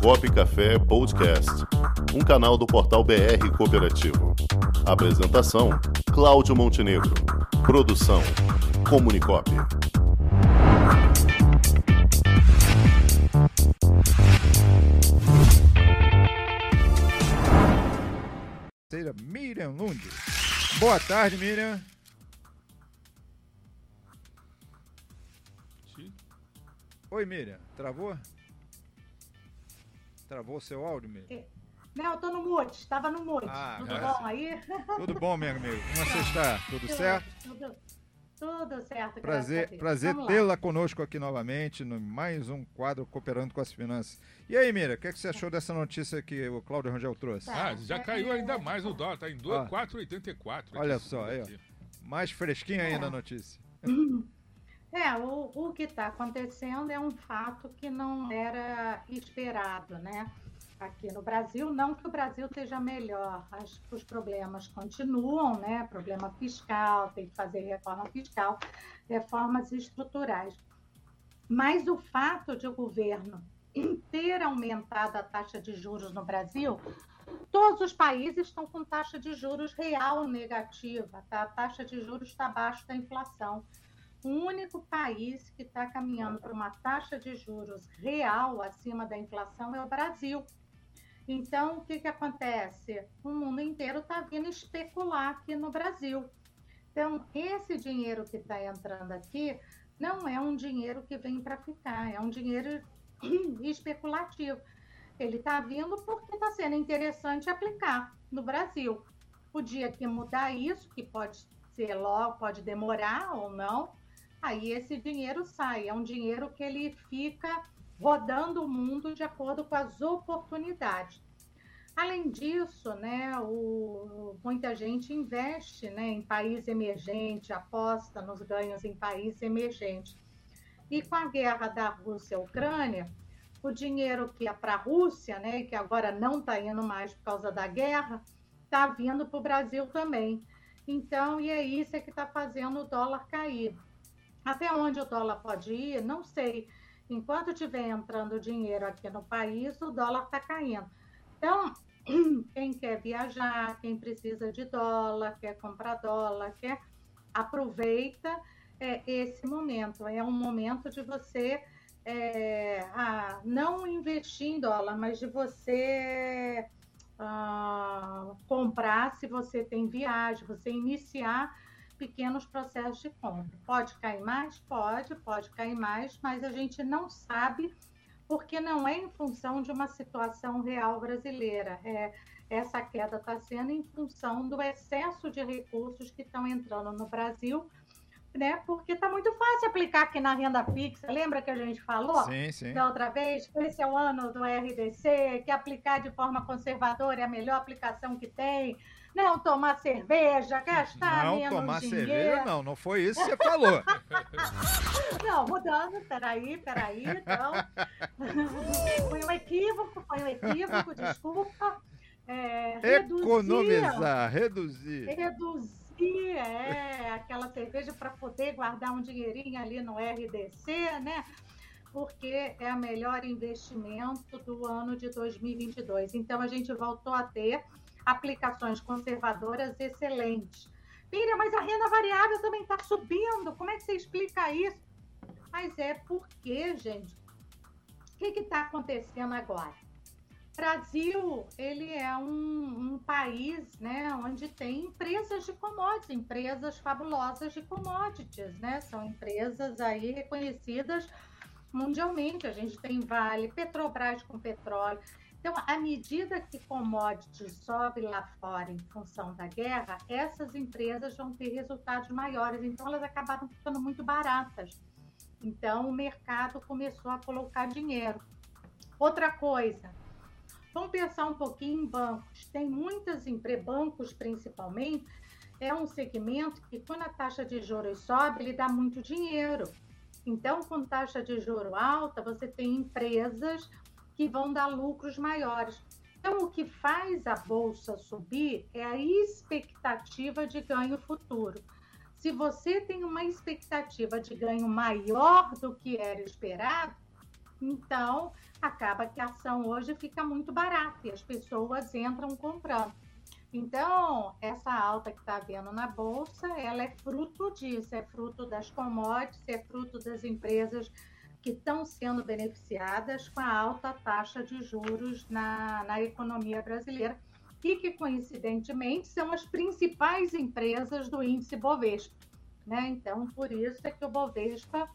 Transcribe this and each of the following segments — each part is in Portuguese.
Comunicop Café Podcast, um canal do portal BR Cooperativo. Apresentação: Cláudio Montenegro. Produção: Comunicop. Seja Miriam Lund. Boa tarde, Miriam. Oi, Miriam. Travou? Travou seu áudio, Miriam? Não, eu tô no mute, estava no mute. Ah, tudo bom aí? Tudo bom, meu amigo? Como você está? Tudo certo? Tudo, tudo certo, Prazer, prazer tê-la conosco aqui novamente, no mais um quadro Cooperando com as Finanças. E aí, Miriam, o que, é que você achou dessa notícia que o Cláudio Rangel trouxe? Ah, já caiu ainda mais o dólar, tá em Ó. 4,84. Olha só, aí, ó. Mais fresquinho ainda a notícia. É, o, o que está acontecendo é um fato que não era esperado, né? Aqui no Brasil, não que o Brasil esteja melhor, os problemas continuam, né? Problema fiscal, tem que fazer reforma fiscal, reformas estruturais. Mas o fato de o governo ter aumentado a taxa de juros no Brasil, todos os países estão com taxa de juros real negativa, tá? A taxa de juros está abaixo da inflação. O único país que está caminhando para uma taxa de juros real acima da inflação é o Brasil. Então, o que, que acontece? O mundo inteiro está vindo especular aqui no Brasil. Então, esse dinheiro que está entrando aqui não é um dinheiro que vem para ficar, é um dinheiro especulativo. Ele está vindo porque está sendo interessante aplicar no Brasil. O dia que mudar isso, que pode ser logo, pode demorar ou não, aí esse dinheiro sai. É um dinheiro que ele fica rodando o mundo de acordo com as oportunidades. Além disso, né, o, muita gente investe né, em país emergente, aposta nos ganhos em país emergente. E com a guerra da Rússia-Ucrânia, o dinheiro que é para a Rússia, né, que agora não está indo mais por causa da guerra, está vindo para o Brasil também. Então, e é isso que está fazendo o dólar cair. Até onde o dólar pode ir, não sei. Enquanto estiver entrando dinheiro aqui no país, o dólar está caindo. Então, quem quer viajar, quem precisa de dólar, quer comprar dólar, quer aproveita é, esse momento. É um momento de você é, não investir em dólar, mas de você ah, comprar se você tem viagem, você iniciar pequenos processos de compra. Pode cair mais? Pode, pode cair mais, mas a gente não sabe porque não é em função de uma situação real brasileira. É, essa queda está sendo em função do excesso de recursos que estão entrando no Brasil, né? Porque está muito fácil aplicar aqui na renda fixa. Lembra que a gente falou Sim, sim. da outra vez? Esse é o ano do RDC, que aplicar de forma conservadora é a melhor aplicação que tem. Não tomar cerveja, gastar Não menos tomar dinheiro. cerveja, não. Não foi isso que você falou. Não, mudando, peraí, peraí, então. foi um equívoco, foi um equívoco, desculpa. É, reduzir- Economizar, reduzir. reduzir é, aquela cerveja para poder guardar um dinheirinho ali no RDC, né? Porque é o melhor investimento do ano de 2022. Então, a gente voltou a ter aplicações conservadoras excelentes. Miriam, mas a renda variável também está subindo. Como é que você explica isso? Mas é porque, gente, o que está acontecendo agora? Brasil, ele é um, um país, né, onde tem empresas de commodities, empresas fabulosas de commodities, né? São empresas aí reconhecidas mundialmente. A gente tem Vale, Petrobras com petróleo. Então, à medida que commodities sobe lá fora em função da guerra, essas empresas vão ter resultados maiores. Então, elas acabaram ficando muito baratas. Então, o mercado começou a colocar dinheiro. Outra coisa, vamos pensar um pouquinho em bancos. Tem muitas empresas, bancos principalmente, é um segmento que quando a taxa de juros sobe, ele dá muito dinheiro. Então, com taxa de juro alta, você tem empresas que vão dar lucros maiores. Então, o que faz a bolsa subir é a expectativa de ganho futuro. Se você tem uma expectativa de ganho maior do que era esperado, então acaba que a ação hoje fica muito barata e as pessoas entram comprando. Então, essa alta que está havendo na Bolsa, ela é fruto disso, é fruto das commodities, é fruto das empresas que estão sendo beneficiadas com a alta taxa de juros na, na economia brasileira e que, coincidentemente, são as principais empresas do índice Bovespa. Né? Então, por isso é que o Bovespa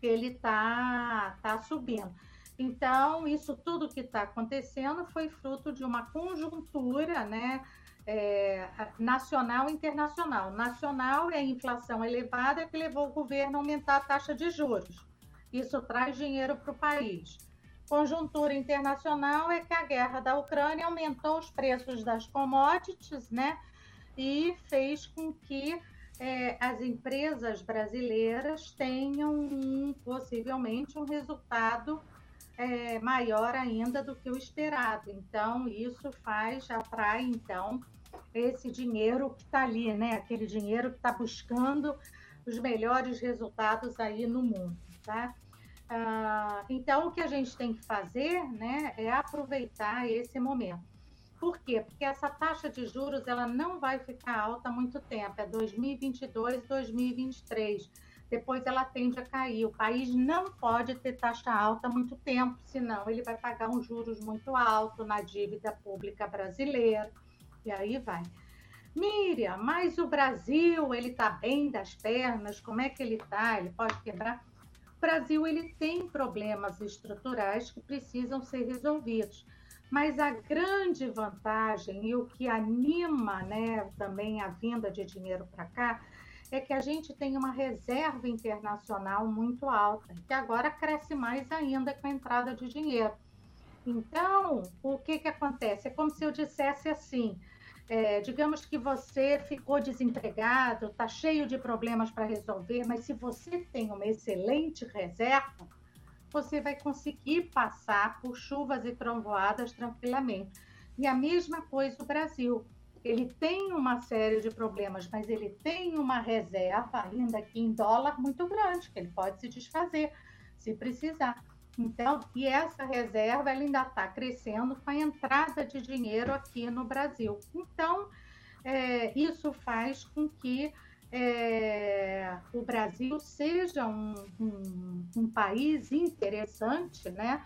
ele está tá subindo. Então, isso tudo que está acontecendo foi fruto de uma conjuntura né, é, nacional e internacional. Nacional é a inflação elevada que levou o governo a aumentar a taxa de juros. Isso traz dinheiro para o país. Conjuntura internacional é que a guerra da Ucrânia aumentou os preços das commodities, né? E fez com que é, as empresas brasileiras tenham um, possivelmente um resultado é, maior ainda do que o esperado. Então, isso faz, atrai, então, esse dinheiro que está ali, né? Aquele dinheiro que está buscando os melhores resultados aí no mundo, tá? Ah, então, o que a gente tem que fazer, né, é aproveitar esse momento. Por quê? Porque essa taxa de juros ela não vai ficar alta muito tempo, é 2022, 2023 depois ela tende a cair. O país não pode ter taxa alta muito tempo, senão ele vai pagar um juros muito alto na dívida pública brasileira. E aí vai. Miriam, mas o Brasil, ele está bem das pernas, como é que ele está? Ele pode quebrar? O Brasil, ele tem problemas estruturais que precisam ser resolvidos. Mas a grande vantagem e o que anima né, também a vinda de dinheiro para cá é que a gente tem uma reserva internacional muito alta, que agora cresce mais ainda com a entrada de dinheiro. Então, o que, que acontece? É como se eu dissesse assim: é, digamos que você ficou desempregado, está cheio de problemas para resolver, mas se você tem uma excelente reserva, você vai conseguir passar por chuvas e trovoadas tranquilamente. E a mesma coisa o Brasil ele tem uma série de problemas, mas ele tem uma reserva, ainda aqui em dólar, muito grande, que ele pode se desfazer se precisar. Então, e essa reserva ela ainda está crescendo com a entrada de dinheiro aqui no Brasil. Então, é, isso faz com que é, o Brasil seja um, um, um país interessante, né,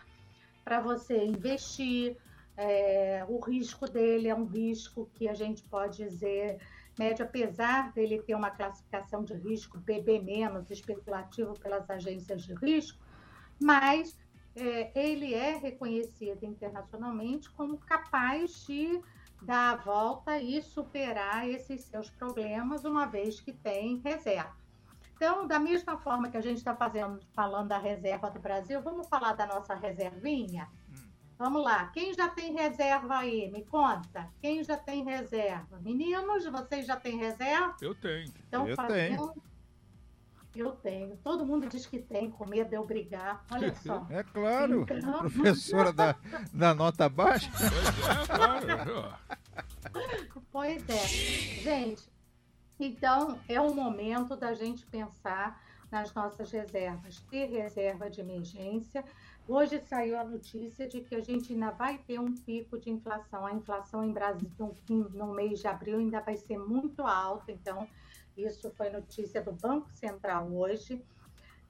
para você investir, é, o risco dele é um risco que a gente pode dizer médio, apesar dele ter uma classificação de risco BB-, especulativo pelas agências de risco, mas é, ele é reconhecido internacionalmente como capaz de dar a volta e superar esses seus problemas, uma vez que tem reserva. Então, da mesma forma que a gente está fazendo, falando da reserva do Brasil, vamos falar da nossa reservinha? Vamos lá. Quem já tem reserva aí? Me conta. Quem já tem reserva? Meninos, vocês já têm reserva? Eu tenho. Então, eu tenho. Eu tenho. Todo mundo diz que tem, com medo de eu brigar. Olha só. É claro. Então... Professora da, da nota baixa. Pois é, claro. pois é. Gente, então é o momento da gente pensar nas nossas reservas. Ter reserva de emergência Hoje saiu a notícia de que a gente ainda vai ter um pico de inflação. A inflação em Brasil no, no mês de abril ainda vai ser muito alta, então isso foi notícia do Banco Central hoje.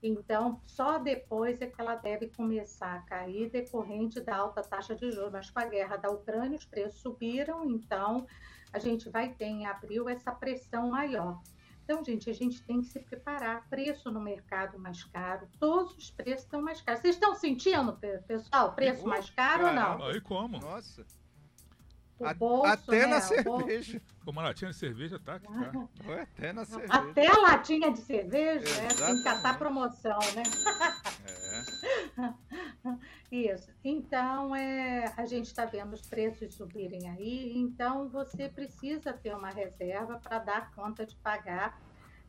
Então, só depois é que ela deve começar a cair decorrente da alta taxa de juros. Mas com a guerra da Ucrânia, os preços subiram, então a gente vai ter em abril essa pressão maior. Então, gente, a gente tem que se preparar. Preço no mercado mais caro, todos os preços estão mais caros. Vocês estão sentindo, pessoal, preço mais caro ou não? Aí como? Nossa. O bolso, até né? na cerveja. Como a latinha de cerveja tá aqui, tá? Até na cerveja. Até a latinha de cerveja, né? Tem que catar promoção, né? É. Isso. Então, é, a gente está vendo os preços subirem aí, então você precisa ter uma reserva para dar conta de pagar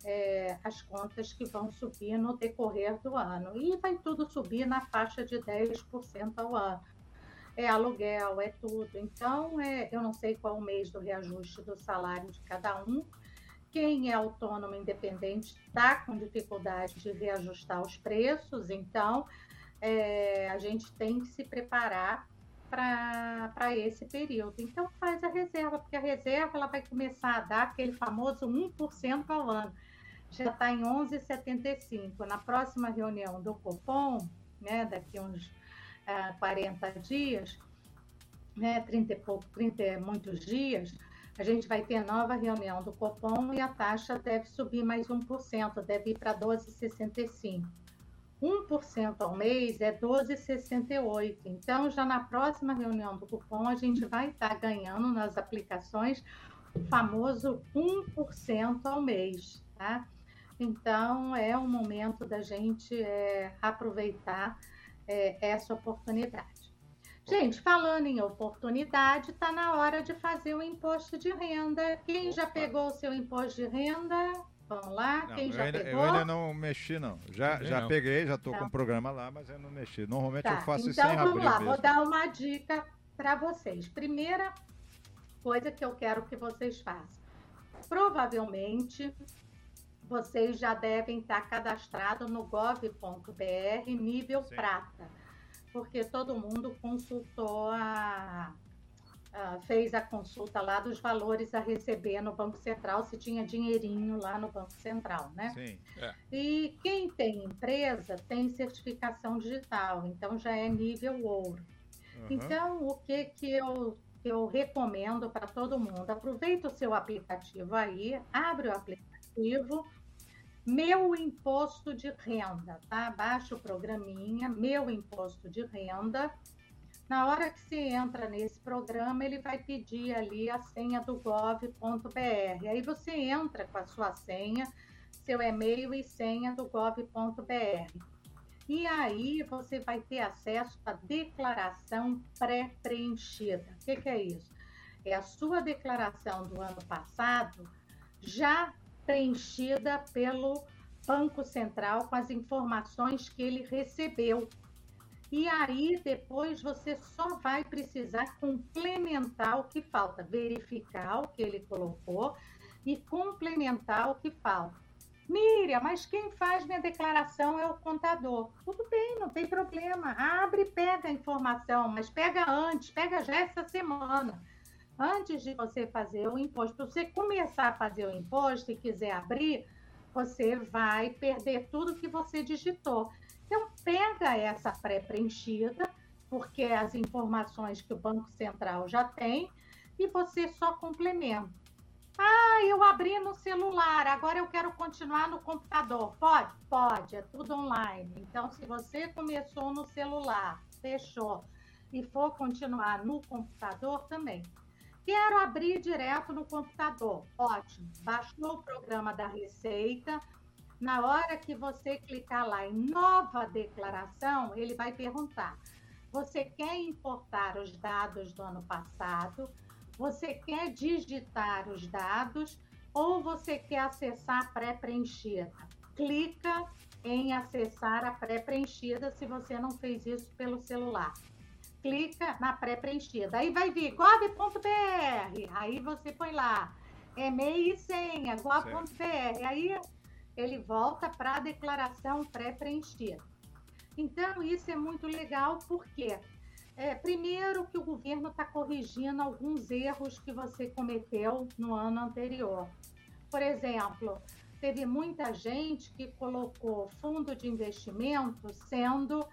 é, as contas que vão subir no decorrer do ano. E vai tudo subir na faixa de 10% ao ano. É aluguel, é tudo. Então, é, eu não sei qual o mês do reajuste do salário de cada um. Quem é autônomo independente está com dificuldade de reajustar os preços, então é, a gente tem que se preparar para esse período. Então, faz a reserva, porque a reserva ela vai começar a dar aquele famoso 1% ao ano. Já está em 11,75. Na próxima reunião do Copom, né, daqui uns uh, 40 dias, né, 30 e pouco, 30 e muitos dias, a gente vai ter nova reunião do Copom e a taxa deve subir mais 1%, deve ir para 12,65%. 1% ao mês é 12,68. Então, já na próxima reunião do cupom, a gente vai estar ganhando nas aplicações o famoso 1% ao mês, tá? Então, é o momento da gente é, aproveitar é, essa oportunidade. Gente, falando em oportunidade, está na hora de fazer o imposto de renda. Quem já pegou o seu imposto de renda? Vamos lá, não, quem já ainda, pegou? Eu ainda não mexi, não. Já, já não. peguei, já estou Tá. com o programa lá, mas eu não mexi. Normalmente Tá, eu faço isso então sem vamos abrir lá, mesmo. vou dar uma dica para vocês. Primeira coisa que eu quero que vocês façam. Provavelmente vocês já devem estar cadastrados no gov.br nível Sim. prata, porque todo mundo consultou a, a- fez a consulta lá dos valores a receber no Banco Central, se tinha dinheirinho lá no Banco Central, né? Sim. E quem tem empresa tem certificação digital, então já é nível ouro. Aham. Então, o que, que eu, eu recomendo para todo mundo? Aproveita o seu aplicativo aí, abre o aplicativo, meu imposto de renda, tá? Baixa o programinha, meu imposto de renda. Na hora que você entra nesse programa, ele vai pedir ali a senha do gov.br. Aí você entra com a sua senha, seu e-mail e senha do gov.br. E aí você vai ter acesso à declaração pré-preenchida. O que, que é isso? É a sua declaração do ano passado já preenchida pelo Banco Central com as informações que ele recebeu. E aí depois você só vai precisar complementar o que falta, verificar o que ele colocou e complementar o que falta. Miriam, mas quem faz minha declaração é o contador. Tudo bem, não tem problema. Abre e pega a informação, mas pega antes, pega já essa semana. Antes de você fazer o imposto. Você começar a fazer o imposto e quiser abrir, você vai perder tudo que você digitou. Então, pega essa pré-preenchida, porque as informações que o Banco Central já tem, e você só complementa. Ah, eu abri no celular, agora eu quero continuar no computador. Pode? Pode, é tudo online. Então, se você começou no celular, fechou, e for continuar no computador também. Quero abrir direto no computador. Ótimo. Baixou o programa da Receita. Na hora que você clicar lá em nova declaração, ele vai perguntar: você quer importar os dados do ano passado? Você quer digitar os dados ou você quer acessar pré-preenchida? Clica em acessar a pré-preenchida se você não fez isso pelo celular. Clica na pré-preenchida. Aí vai vir gov.br. Aí você põe lá e-mail e senha, gov.br. Aí ele volta para a declaração pré-preenchida. Então, isso é muito legal, porque é, primeiro que o governo está corrigindo alguns erros que você cometeu no ano anterior. Por exemplo, teve muita gente que colocou fundo de investimento sendo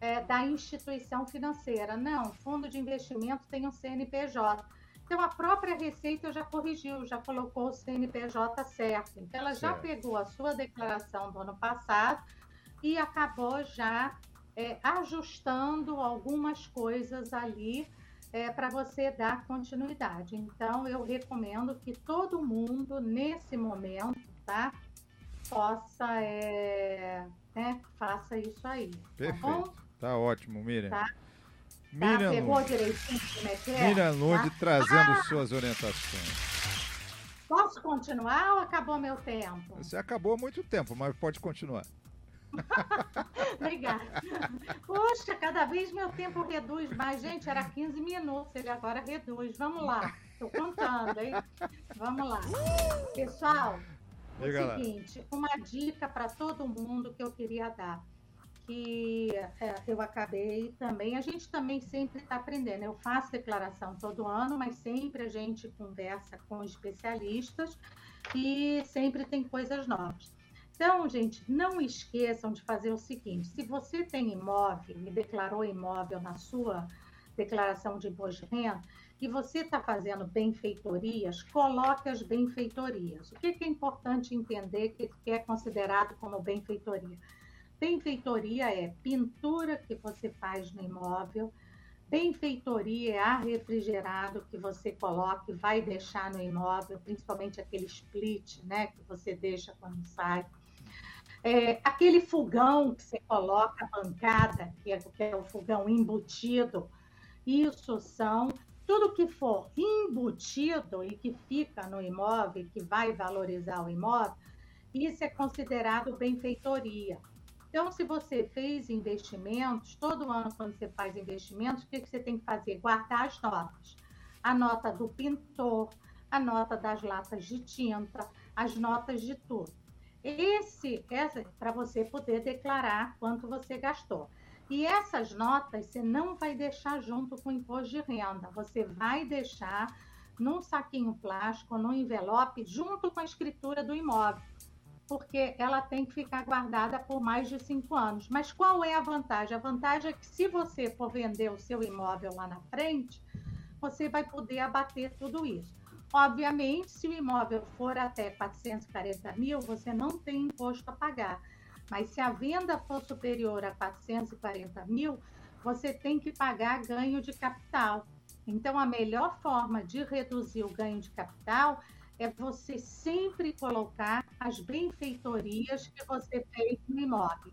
é, da instituição financeira. Não, fundo de investimento tem um CNPJ. Então, a própria Receita já corrigiu, já colocou o CNPJ certo. Então, ela já Certo. pegou a sua declaração do ano passado e acabou já é, ajustando algumas coisas ali é, para você dar continuidade. Então, eu recomendo que todo mundo, nesse momento, tá? Possa, é, né, faça isso aí. Tá bom? Tá ótimo, Miriam. Tá. Tá? Miriam Pegou Lund. é é? Miriam Lund Tá? trazendo suas orientações. Posso continuar ou acabou meu tempo? Você acabou muito tempo, mas pode continuar. Obrigada. Poxa, cada vez meu tempo reduz mais. Gente, era 15 minutos, ele agora reduz. Vamos lá. Tô contando, hein? Vamos lá. Pessoal, Diga o lá. seguinte, uma dica para todo mundo que eu queria dar, que é, eu acabei também. A gente também sempre está aprendendo. Eu faço declaração todo ano, mas sempre a gente conversa com especialistas e sempre tem coisas novas. Então, gente, não esqueçam de fazer o seguinte: se você tem imóvel e declarou imóvel na sua declaração de imposto de renda e você está fazendo benfeitorias, coloque as benfeitorias. O que, que é importante entender que é considerado como benfeitoria? Benfeitoria é pintura que você faz no imóvel, benfeitoria é ar refrigerado que você coloca e vai deixar no imóvel, principalmente aquele split, né, que você deixa quando sai. É, aquele fogão que você coloca a bancada, que é, que é o fogão embutido, isso são tudo que for embutido e que fica no imóvel, que vai valorizar o imóvel, isso é considerado benfeitoria. Então, se você fez investimentos, todo ano, quando você faz investimentos, o que, você tem que fazer? Guardar as notas. A nota do pintor, a nota das latas de tinta, as notas de tudo. Esse, essa, para você poder declarar quanto você gastou. E essas notas você não vai deixar junto com o imposto de renda, você vai deixar num saquinho plástico, num envelope, junto com a escritura do imóvel porque ela tem que ficar guardada por mais de cinco anos. Mas qual é a vantagem? A vantagem é que se você for vender o seu imóvel lá na frente, você vai poder abater tudo isso. Obviamente, se o imóvel for até 440 mil, você não tem imposto a pagar. Mas se a venda for superior a 440 mil, você tem que pagar ganho de capital. Então, a melhor forma de reduzir o ganho de capital é você sempre colocar as benfeitorias que você fez no imóvel.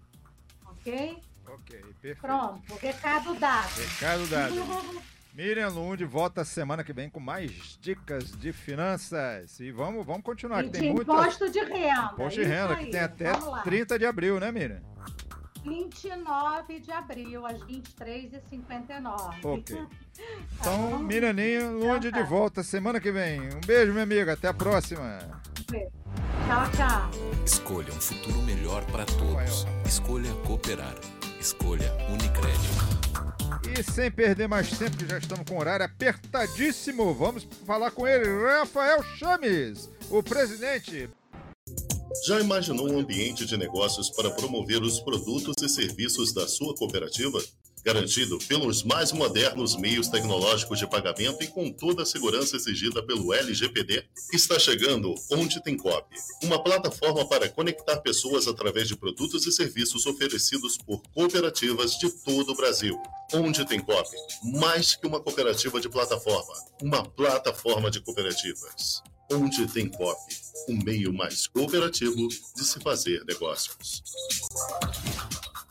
Ok? Ok, perfeito. Pronto, recado dado. Recado dado. Miriam Lund volta semana que vem com mais dicas de finanças. E vamos, vamos continuar. E que de tem muita... imposto de renda. Imposto de renda, que tem até 30 de abril, né, Miriam? 29 de abril, às 23h59. Ok. Então, Miraninha Lund de volta semana que vem. Um beijo, minha amiga. Até a próxima. Tchau, tchau. Escolha um futuro melhor para todos. Escolha cooperar. Escolha Unicred. E sem perder mais tempo, que já estamos com o horário apertadíssimo, vamos falar com ele, Rafael Chames, o presidente. Já imaginou um ambiente de negócios para promover os produtos e serviços da sua cooperativa? Garantido pelos mais modernos meios tecnológicos de pagamento e com toda a segurança exigida pelo LGPD, está chegando Onde Tem Cop, uma plataforma para conectar pessoas através de produtos e serviços oferecidos por cooperativas de todo o Brasil. Onde Tem Cop, mais que uma cooperativa de plataforma, uma plataforma de cooperativas. Onde tem COP, o meio mais cooperativo de se fazer negócios.